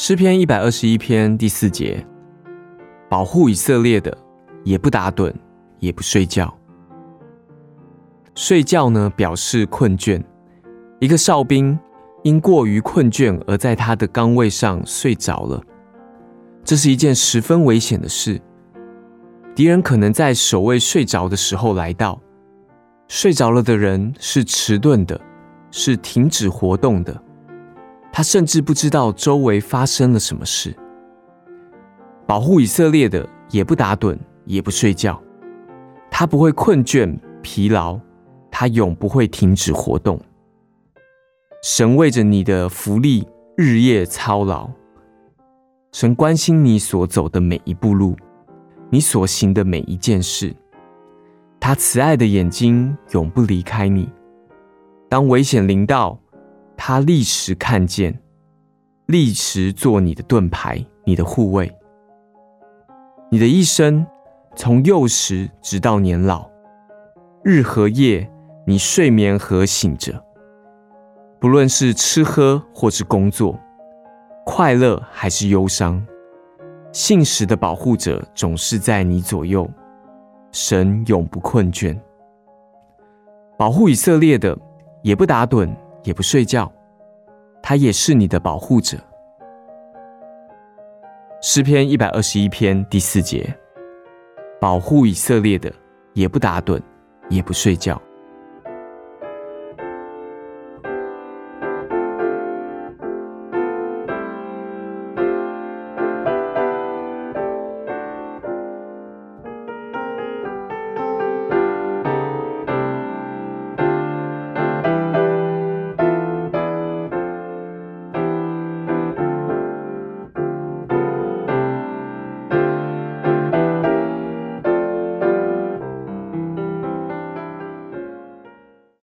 诗篇一百二十一篇第四节：保护以色列的，也不打盹，也不睡觉。睡觉呢，表示困倦。一个哨兵因过于困倦而在他的岗位上睡着了，这是一件十分危险的事。敌人可能在守卫睡着的时候来到。睡着了的人是迟钝的，是停止活动的。他甚至不知道周围发生了什么事。保护以色列的也不打盹，也不睡觉。他不会困倦疲劳，他永不会停止活动。神为着你的福利日夜操劳，神关心你所走的每一步路，你所行的每一件事。他慈爱的眼睛永不离开你。当危险临到，他立时看见，立时做你的盾牌，你的护卫。你的一生，从幼时直到年老，日和夜，你睡眠和醒着，不论是吃喝或是工作，快乐还是忧伤，信实的保护者总是在你左右。神永不困倦，保护以色列的，也不打盹，也不睡觉，他也是你的保护者。诗篇一百二十一篇第四节：保护以色列的，也不打盹，也不睡觉。